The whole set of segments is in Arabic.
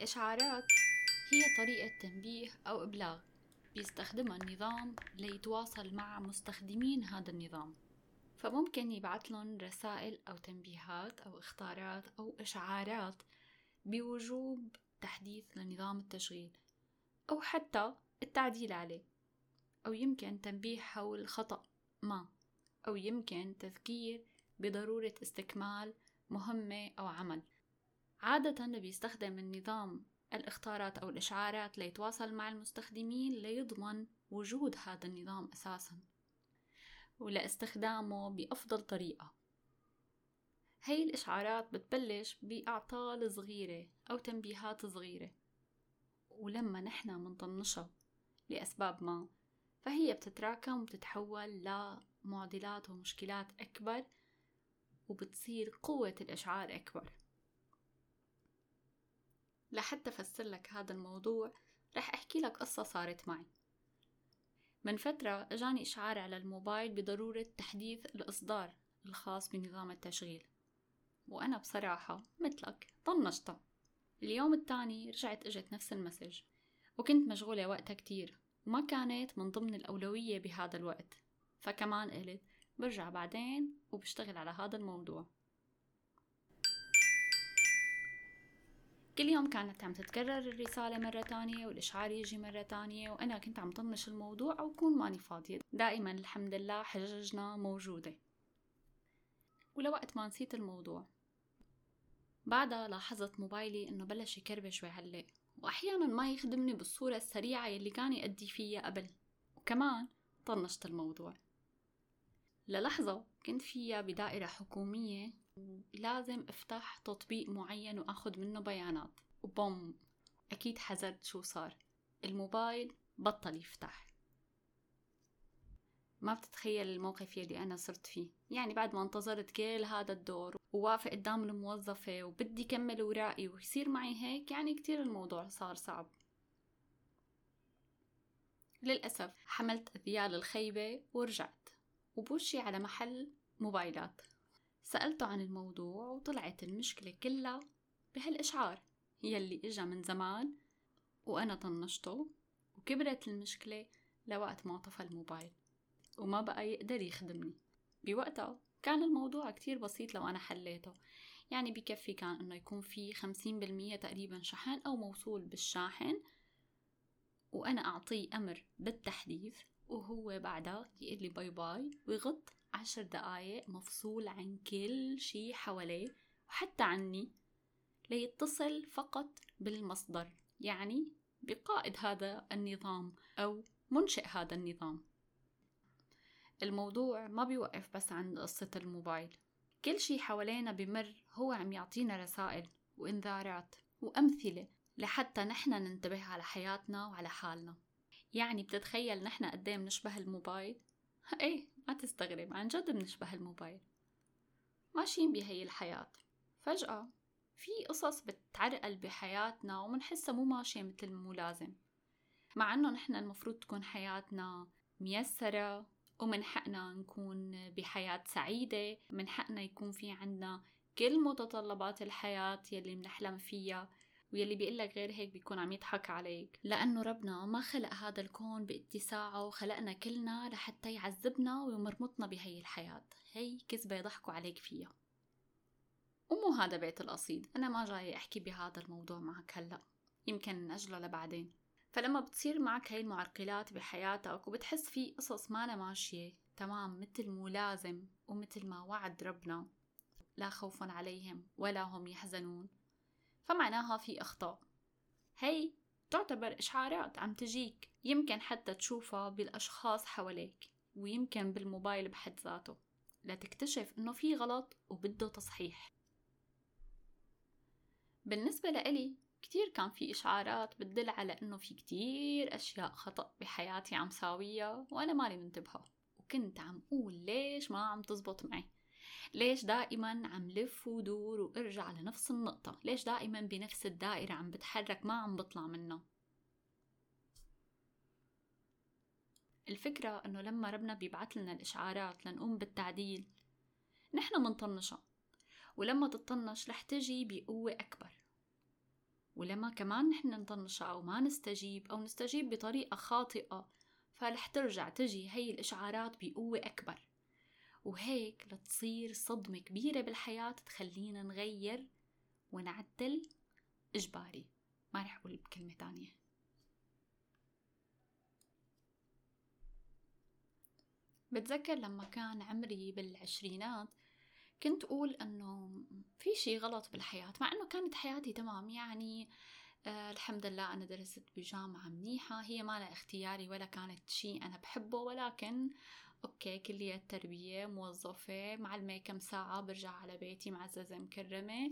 الإشعارات هي طريقة تنبيه أو إبلاغ بيستخدمها النظام ليتواصل مع مستخدمين هذا النظام. فممكن يبعث لهم رسائل أو تنبيهات أو إخطارات أو إشعارات بوجوب تحديث لنظام التشغيل أو حتى التعديل عليه. أو يمكن تنبيه حول خطأ ما أو يمكن تذكير بضرورة استكمال مهمة أو عمل. عادة بيستخدم النظام الاختارات أو الإشعارات ليتواصل مع المستخدمين ليضمن وجود هذا النظام أساسا ولاستخدامه بأفضل طريقة. هاي الإشعارات بتبلش بأعطال صغيرة أو تنبيهات صغيرة ولما نحن منطنشها لأسباب ما فهي بتتراكم وبتتحول لمعضلات ومشكلات أكبر وبتصير قوة الإشعار أكبر. لحتى أفسر لك هذا الموضوع رح أحكي لك قصة صارت معي. من فترة أجاني إشعار على الموبايل بضرورة تحديث الإصدار الخاص بنظام التشغيل. وأنا بصراحة مثلك طنشتها اليوم التاني رجعت إجت نفس المسج وكنت مشغولة وقتها كتير. وما كانت من ضمن الأولوية بهذا الوقت. فكمان قلت برجع بعدين وبشتغل على هذا الموضوع. كل يوم كانت عم تتكرر الرسالة مرة تانية والإشعار يجي مرة تانية وأنا كنت عم طنش الموضوع أو كون ماني فاضية. دائما الحمد لله حججنا موجودة. ولوقت ما نسيت الموضوع. بعدها لاحظت موبايلي إنه بلش يكربش ويعلق وأحيانا ما يخدمني بالصورة السريعة يلي كان يأدي فيها قبل. وكمان طنشت الموضوع. للحظة كنت فيها بدائرة حكومية لازم افتح تطبيق معين واخذ منه بيانات. وبوم أكيد حزرت شو صار. الموبايل بطل يفتح. ما بتتخيل الموقف يلي أنا صرت فيه. يعني بعد ما انتظرت كل هذا الدور وواقفة قدام الموظفة وبدي كمل ورائي ويصير معي هيك يعني كتير الموضوع صار صعب. للأسف حملت أذيال الخيبة ورجعت. وبوشي على محل موبايلات. سألته عن الموضوع وطلعت المشكلة كلها بهالإشعار. يلي إجا من زمان وأنا طنشته وكبرت المشكلة لوقت ما طفى الموبايل وما بقى يقدر يخدمني. بوقتها كان الموضوع كتير بسيط لو أنا حليته. يعني بكفي كان إنه يكون في خمسين بالمية تقريبا شحن أو موصول بالشاحن وأنا أعطيه أمر بالتحديث وهو بعدها يقول لي bye bye ويغط عشر دقايق مفصول عن كل شي حواليه وحتى عني ليتصل فقط بالمصدر. يعني بقائد هذا النظام أو منشئ هذا النظام. الموضوع ما بيوقف بس عند قصة الموبايل. كل شي حوالينا بمر هو عم يعطينا رسائل وإنذارات وأمثلة لحتى نحن ننتبه على حياتنا وعلى حالنا. يعني بتتخيل نحن قديه بنشبه الموبايل؟ إيه ما تستغرب عن جد بنشبه الموبايل. ماشيين بهي الحياة. فجأة في قصص بتعرقل بحياتنا ومنحسها مو ماشية مثل مو لازم. مع إنه نحن المفروض تكون حياتنا ميسرة ومن حقنا نكون بحياة سعيدة من حقنا يكون في عنا كل متطلبات الحياة يلي منحلم فيها. ويلي بيقول لك غير هيك بيكون عم يضحك عليك. لأنه ربنا ما خلق هذا الكون باتساعه وخلقنا كلنا لحتى يعذبنا ويمرمطنا بهي الحياة. هي كذبة يضحكوا عليك فيها. ومو هذا بيت القصيد. أنا ما جاي أحكي بهذا الموضوع معك هلأ. يمكن نأجله لبعدين. فلما بتصير معك هاي المعرقلات بحياتك وبتحس في قصص ما ماشية تمام مثل مو لازم ومثل ما وعد ربنا لا خوف عليهم ولا هم يحزنون. فمعناها في أخطاء. هي تعتبر إشعارات عم تجيك يمكن حتى تشوفها بالأشخاص حواليك ويمكن بالموبايل بحد ذاته لتكتشف إنه في غلط وبده تصحيح. بالنسبة لإلي كتير كان في إشعارات بتدل على إنه في كتير أشياء خطأ بحياتي عم ساويها وأنا مالي منتبهة وكنت عم أقول ليش ما عم تزبط معي. ليش دائما عم لف ودور وارجع لنفس النقطة؟ ليش دائما بنفس الدائرة عم بتحرك ما عم بطلع منها؟ الفكرة إنه لما ربنا بيبعث لنا الإشعارات لنقوم بالتعديل نحن منطنشها ولما تطنش رح تجي بقوة أكبر. ولما كمان نحن نطنشها أو ما نستجيب أو نستجيب بطريقة خاطئة فرح ترجع تجي هي الإشعارات بقوة أكبر. وهيك لتصير صدمة كبيرة بالحياة تخلينا نغير ونعدل إجباري. ما رح أقول بكلمة تانية. بتذكر لما كان عمري بالعشرينات كنت أقول أنه في شي غلط بالحياة مع أنه كانت حياتي تمام. يعني آه الحمد لله أنا درست بجامعة منيحة هي ما لها اختياري ولا كانت شي أنا بحبه ولكن أوكي كلية تربية موظفة معلمة كم ساعة برجع على بيتي معززة مكرمة.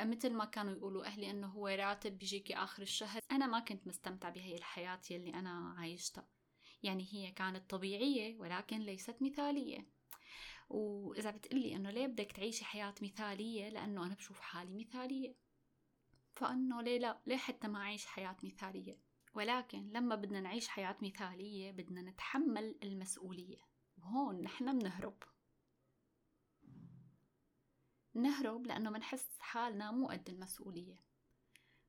آه مثل ما كانوا يقولوا أهلي أنه هو راتب بيجيكي آخر الشهر. أنا ما كنت مستمتع بهي الحياة يلي أنا عايشتها. يعني هي كانت طبيعية ولكن ليست مثالية. وإذا بتقلي إنه ليه بدك تعيشي حياة مثالية؟ لأنه أنا بشوف حالي مثالية. فأنه ليه لا؟ ليه حتى ما أعيش حياة مثالية؟ ولكن لما بدنا نعيش حياة مثالية بدنا نتحمل المسؤولية. وهون نحن بنهرب. نهرب لأنه منحس حالنا مو قد المسؤولية.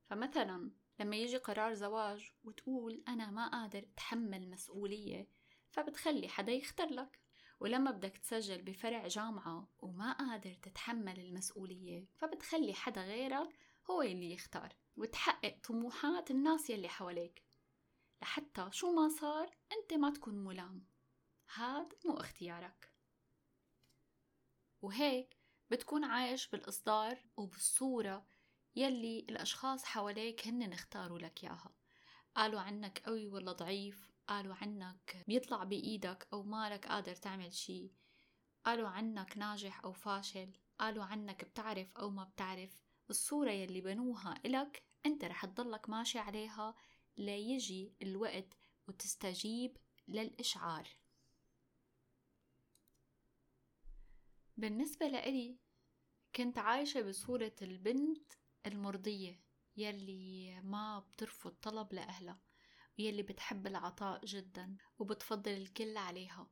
فمثلا لما يجي قرار زواج وتقول أنا ما قادر أتحمل مسؤولية فبتخلي حدا يختار لك. ولما بدك تسجل بفرع جامعة وما قادر تتحمل المسؤولية فبتخلي حدا غيرك هو اللي يختار وتحقق طموحات الناس يلي حواليك. لحتى شو ما صار أنت ما تكون ملام. هاد مو اختيارك. وهيك بتكون عايش بالإصدار وبالصورة يلي الأشخاص حواليك هن اختاروا لك إياها. قالوا عنك قوي ولا ضعيف قالوا عنك بيطلع بإيدك أو مالك قادر تعمل شي. قالوا عنك ناجح أو فاشل قالوا عنك بتعرف أو ما بتعرف. الصورة يلي بنوها إلك أنت رح تضلك ماشي عليها ليجي الوقت وتستجيب للإشعار. بالنسبة لإلي كنت عايشة بصورة البنت المرضية يلي ما بترفض طلب لأهلها ويلي بتحب العطاء جدا وبتفضل الكل عليها.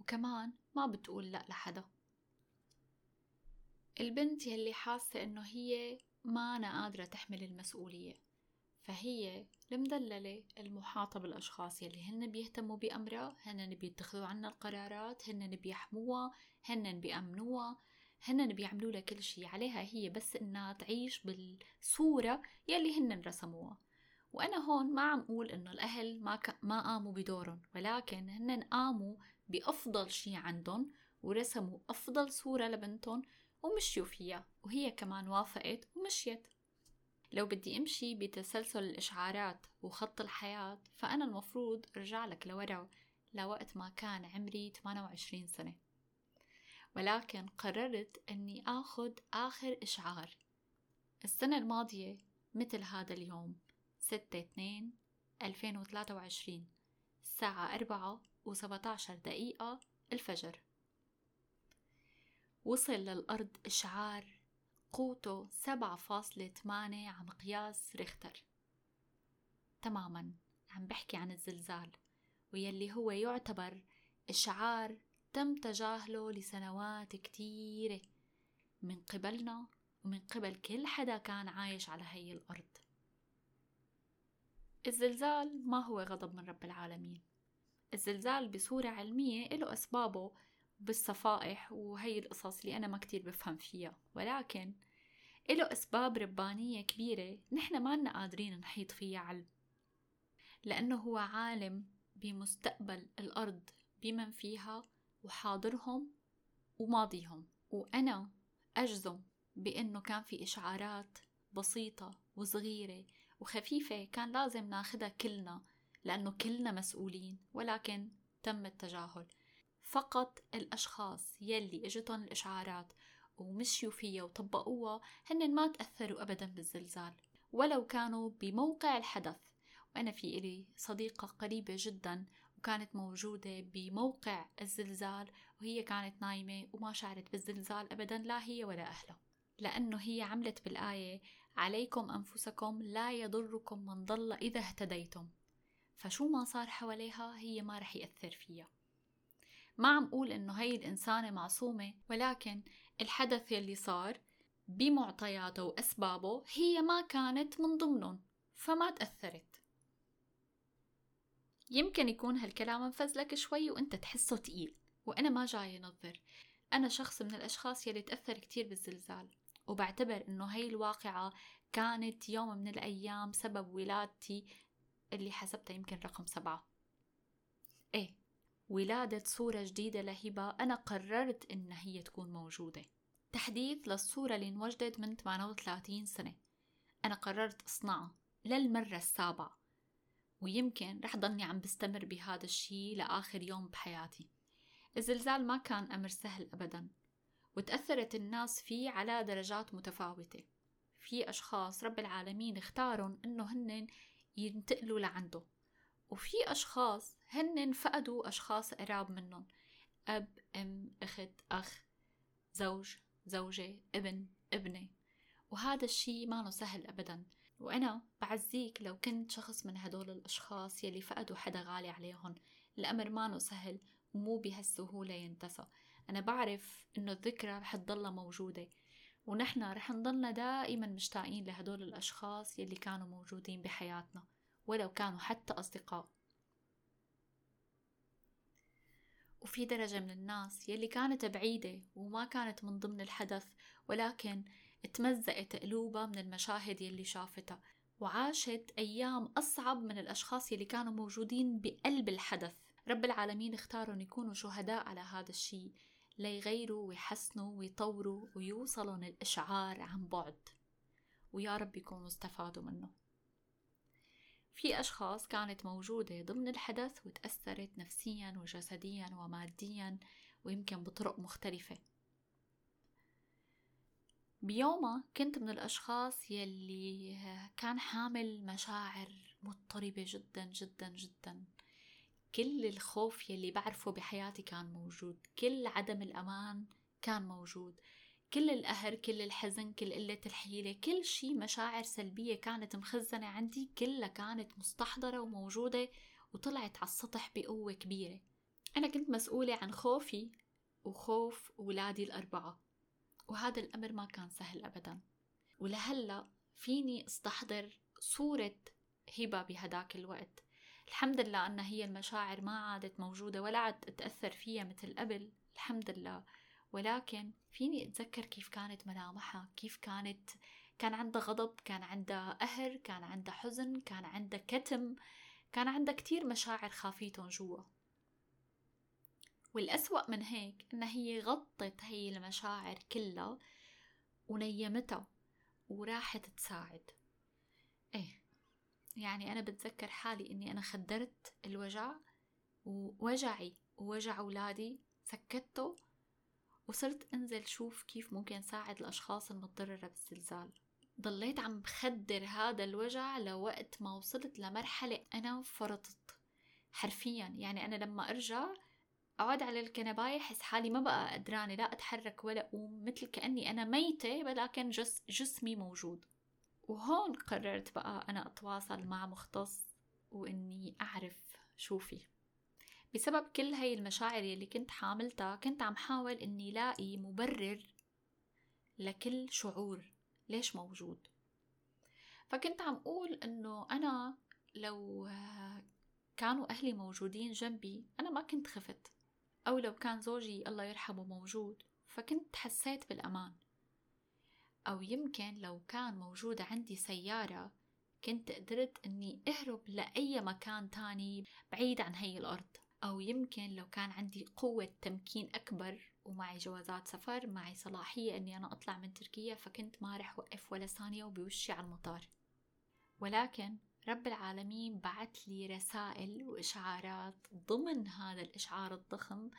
وكمان ما بتقول لأ لحدا. البنت يلي حاسة إنه هي ما أنا قادرة تحمل المسؤولية. فهي المدللة المحاطة بالأشخاص يلي هن بيهتموا بأمرها هن بيتخذوا عنا القرارات هن بيحموها هن بيأمنوها هن بيعملوا لها كل شي. عليها هي بس إنها تعيش بالصورة يلي هن رسموها. وأنا هون ما عم أقول إنه الأهل ما, ك... ما قاموا بدورهم ولكن هن قاموا بأفضل شي عندهم ورسموا أفضل صورة لبنتهم ومشيوا فيها وهي كمان وافقت ومشيت. لو بدي أمشي بتسلسل الإشعارات وخط الحياة فأنا المفروض أرجع لك لورا لوقت ما كان عمري 28 سنة. ولكن قررت أني آخد آخر إشعار. السنة الماضية مثل هذا اليوم ستة اثنين ألفين وثلاثة وعشرين الساعة أربعة وسبعة عشر دقيقة الفجر. وصل للأرض إشعار قوته سبعة فاصلة ثمانية على مقياس ريختر. تماما عم بحكي عن الزلزال ويلي هو يعتبر إشعار تم تجاهله لسنوات كتيرة من قبلنا ومن قبل كل حدا كان عايش على هي الأرض. الزلزال ما هو غضب من رب العالمين. الزلزال بصورة علمية له أسبابه بالصفائح وهي القصص اللي أنا ما كتير بفهم فيها. ولكن له أسباب ربانية كبيرة نحن ما لنا قادرين نحيط فيها علم. لأنه هو عالم بمستقبل الأرض بمن فيها وحاضرهم وماضيهم. وأنا أجزم بأنه كان في إشعارات بسيطة وصغيرة وخفيفة كان لازم ناخدها كلنا لأنه كلنا مسؤولين. ولكن تم التجاهل. فقط الأشخاص يلي إجتهم الإشعارات ومشيوا فيها وطبقوها هن ما تأثروا أبدا بالزلزال ولو كانوا بموقع الحدث. وأنا في إلي صديقة قريبة جدا وكانت موجودة بموقع الزلزال وهي كانت نايمة وما شعرت بالزلزال أبدا لا هي ولا أهلها. لأنه هي عملت بالآية عليكم أنفسكم لا يضركم من ضل إذا اهتديتم فشو ما صار حواليها هي ما رح يأثر فيها. ما عم قول إنه هي الإنسانة معصومة ولكن الحدث يلي صار بمعطياته وأسبابه هي ما كانت من ضمنهم فما تأثرت. يمكن يكون هالكلام مفزلك شوي وأنت تحسه تقيل وأنا ما جاي نظر أنا شخص من الأشخاص يلي تأثر كتير بالزلزال وبعتبر إنه هاي الواقعة كانت يوم من الأيام سبب ولادتي اللي حسبتها يمكن رقم سبعة. إيه. ولادة صورة جديدة لهبة أنا قررت إن هي تكون موجودة. تحديث للصورة اللي انوجدت من 38 سنة. أنا قررت أصنعها للمرة السابعة. ويمكن رح ضلني عم بستمر بهذا الشي لآخر يوم بحياتي. الزلزال ما كان أمر سهل أبدا. وتأثرت الناس فيه على درجات متفاوتة. في أشخاص رب العالمين اختارهم إنه هن ينتقلوا لعنده. وفي أشخاص هن فقدوا أشخاص قراب منهم. أب أم أخت أخ زوج زوجة ابن ابنة. وهذا الشي ما سهل أبدا. وأنا بعزيك لو كنت شخص من هدول الأشخاص يلي فقدوا حدا غالي عليهم الأمر ما سهل ومو بهالسهولة ينتسى. أنا بعرف إنه الذكرى رح تضلها موجودة. ونحن رح نضلنا دائما مشتاقين لهدول الأشخاص يلي كانوا موجودين بحياتنا. ولو كانوا حتى أصدقاء. وفي درجة من الناس يلي كانت بعيدة وما كانت من ضمن الحدث ولكن تمزقت قلوبها من المشاهد يلي شافتها وعاشت أيام أصعب من الأشخاص يلي كانوا موجودين بقلب الحدث. رب العالمين اختارهم يكونوا شهداء على هذا الشيء ليغيروا ويحسنوا ويطوروا ويوصلوا الإشعار عن بعد. ويا رب يكونوا استفادوا منه. في أشخاص كانت موجودة ضمن الحدث وتأثرت نفسيا وجسديا وماديا ويمكن بطرق مختلفة. بيومها كنت من الأشخاص يلي كان حامل مشاعر مضطربة جدا جدا جدا. كل الخوف يلي بعرفه بحياتي كان موجود. كل عدم الأمان كان موجود. كل القهر كل الحزن كل قلة الحيلة كل شي مشاعر سلبية كانت مخزنة عندي كلها كانت مستحضرة وموجودة وطلعت على السطح بقوة كبيرة. أنا كنت مسؤولة عن خوفي وخوف ولادي الأربعة وهذا الأمر ما كان سهل أبدا. ولهلأ فيني أستحضر صورة هبة بهداك الوقت. الحمد لله أن هي المشاعر ما عادت موجودة ولا عاد تأثر فيها مثل قبل. الحمد لله. ولكن فيني أتذكر كيف كانت ملامحها كيف كانت كان عندها غضب كان عندها قهر كان عندها حزن كان عندها كتم كان عندها كتير مشاعر خافيتهم جوا. والأسوأ من هيك إن هي غطت هي المشاعر كلها ونيمتها وراحت تساعد. إيه يعني أنا بتذكر حالي إني أنا خدرت الوجع ووجعي ووجع أولادي سكته وصرت أنزل شوف كيف ممكن ساعد الأشخاص المتضررة بالزلزال. ضليت عم بخدر هذا الوجع لوقت ما وصلت لمرحلة أنا فرطت. حرفيا يعني أنا لما أرجع أقعد على الكنباية أحس حالي ما بقى قدرانة لا أتحرك ولا أقوم مثل كأني أنا ميتة ولكن جس جسمي موجود. وهون قررت بقى أنا أتواصل مع مختص وإني أعرف شو فيه. بسبب كل هاي المشاعر اللي كنت حاملتها كنت عم حاول إني لاقي مبرر لكل شعور. ليش موجود؟ فكنت عم أقول إنه أنا لو كانوا أهلي موجودين جنبي أنا ما كنت خفت. أو لو كان زوجي الله يرحمه موجود فكنت حسيت بالأمان. أو يمكن لو كان موجودة عندي سيارة كنت قدرت أني أهرب لأي مكان تاني بعيد عن هي الأرض. أو يمكن لو كان عندي قوة تمكين أكبر ومعي جوازات سفر معي صلاحية أني أنا أطلع من تركيا فكنت ما رح وقف ولا ثانية وبوشي على المطار. ولكن رب العالمين بعت لي رسائل وإشعارات ضمن هذا الإشعار الضخم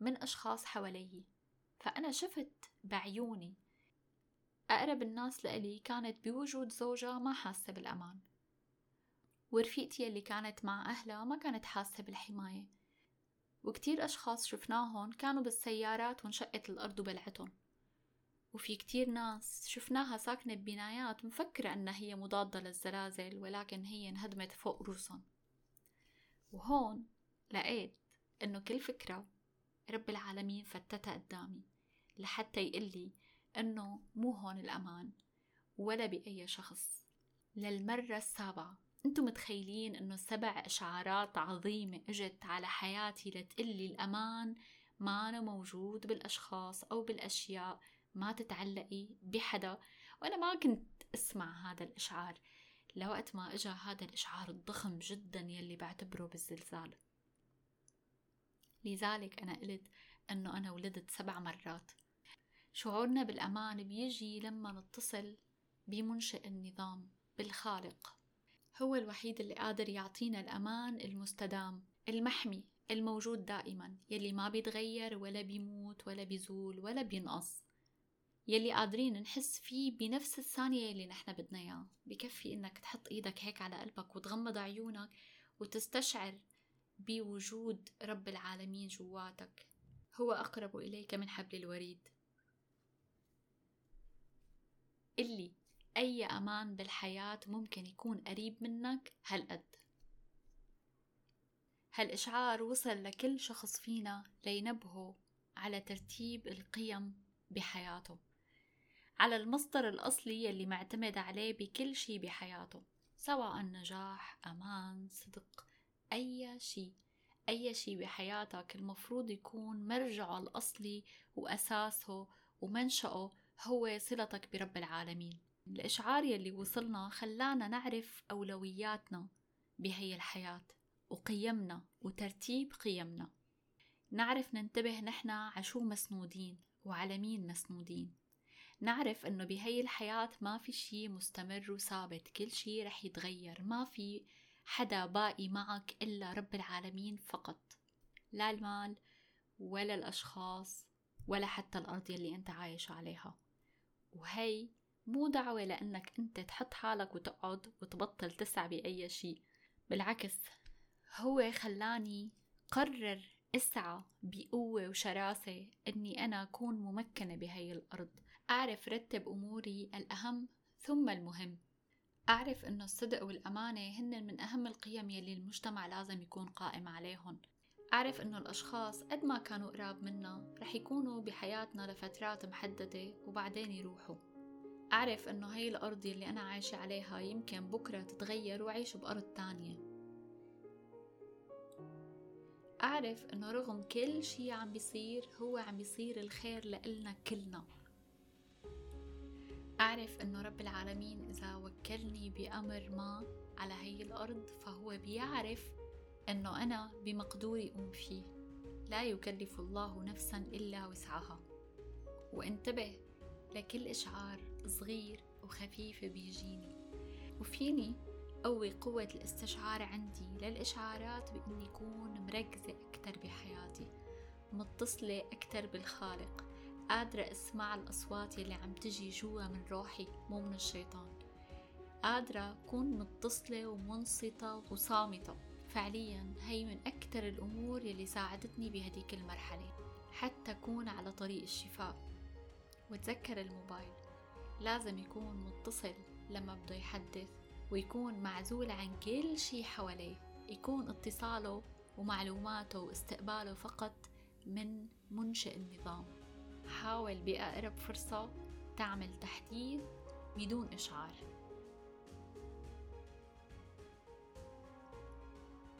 من أشخاص حوالي. فأنا شفت بعيوني أقرب الناس لإلي كانت بوجود زوجها ما حاسة بالأمان. ورفيقتي اللي كانت مع أهلها ما كانت حاسة بالحماية. وكتير أشخاص شفناهم كانوا بالسيارات وانشقت الأرض وبلعتهم وفي كتير ناس شفناها ساكنة ببنايات مفكرة أنها هي مضادة للزلازل ولكن هي انهدمت فوق روسهم وهون لقيت أنه كل فكرة رب العالمين فتتها قدامي لحتى يقلي إنه مو هون الأمان ولا بأي شخص. للمرة السابعة أنتم متخيلين إنه سبع اشعارات عظيمة إجت على حياتي لتقلي الأمان؟ ما موجود بالأشخاص أو بالأشياء ما تتعلقي بحدا. وأنا ما كنت أسمع هذا الإشعار. لوقت ما اجى هذا الإشعار الضخم جدا يلي بعتبره بالزلزال. لذلك أنا قلت إنه أنا ولدت سبع مرات. شعورنا بالأمان بيجي لما نتصل بمنشئ النظام بالخالق. هو الوحيد اللي قادر يعطينا الأمان المستدام المحمي الموجود دائما يلي ما بيتغير ولا بيموت ولا بيزول ولا بينقص. يلي قادرين نحس فيه بنفس الثانية يلي نحن بدنا إياه. بكفي إنك تحط إيدك هيك على قلبك وتغمض عيونك وتستشعر بوجود رب العالمين جواتك. هو أقرب إليك من حبل الوريد. اللي أي أمان بالحياة ممكن يكون قريب منك هالقد. هالإشعار وصل لكل شخص فينا لينبهه على ترتيب القيم بحياته على المصدر الأصلي اللي معتمد عليه بكل شي بحياته سواء نجاح أمان صدق أي شي. أي شي بحياتك المفروض يكون مرجعه الأصلي وأساسه ومنشأه هو صلتك برب العالمين. الإشعار يلي وصلنا خلانا نعرف أولوياتنا بهي الحياة وقيمنا وترتيب قيمنا. نعرف ننتبه نحنا عشو مسنودين وعلى مين مسنودين. نعرف إنه بهي الحياة ما في شي مستمر وثابت كل شي رح يتغير ما في حدا باقي معك إلا رب العالمين فقط. لا المال ولا الأشخاص ولا حتى الأرض يلي أنت عايش عليها. وهي مو دعوة لأنك أنت تحط حالك وتقعد وتبطل تسعى بأي شيء بالعكس هو خلاني قرر أسعى بقوة وشراسة إني أنا أكون ممكنة بهي الأرض. أعرف رتب أموري الأهم ثم المهم. أعرف إنه الصدق والأمانة هن من أهم القيم يلي المجتمع لازم يكون قائم عليهم أعرف إنه الأشخاص قد ما كانوا قراب منا رح يكونوا بحياتنا لفترات محددة وبعدين يروحوا. أعرف إنه هاي الأرض اللي أنا عايشة عليها يمكن بكرة تتغير وأعيش بأرض تانية. أعرف إنه رغم كل شي عم بيصير هو عم بيصير الخير لإلنا كلنا. أعرف إنه رب العالمين إذا وكلني بأمر ما على هي الأرض فهو بيعرف إنه أنا بمقدوري أقوم فيه. لا يكلف الله نفسا إلا وسعها. وانتبه لكل إشعار صغير وخفيف بيجيني. وفيني قوي قوة الاستشعار عندي للإشعارات بإني أكون مركزة أكتر بحياتي متصلة أكتر بالخالق قادرة أسمع الأصوات يلي عم تجي جوا من روحي مو من الشيطان. قادرة أكون متصلة ومنصتة وصامتة. فعليا هي من أكتر الأمور يلي ساعدتني بهديك المرحلة حتى أكون على طريق الشفاء. وتذكر الموبايل. لازم يكون متصل لما بده يحدث ويكون معزول عن كل شي حواليه. يكون اتصاله ومعلوماته واستقباله فقط من منشئ النظام. حاول بأقرب فرصة تعمل تحديث بدون إشعار.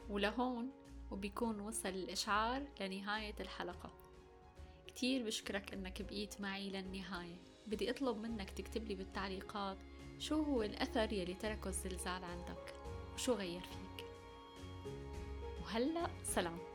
ولهون وبيكون وصل الإشعار لنهاية الحلقة. كتير بشكرك إنك بقيت معي للنهاية. بدي أطلب منك تكتب لي بالتعليقات شو هو الأثر يلي تركه الزلزال عندك وشو غير فيك. وهلأ سلام.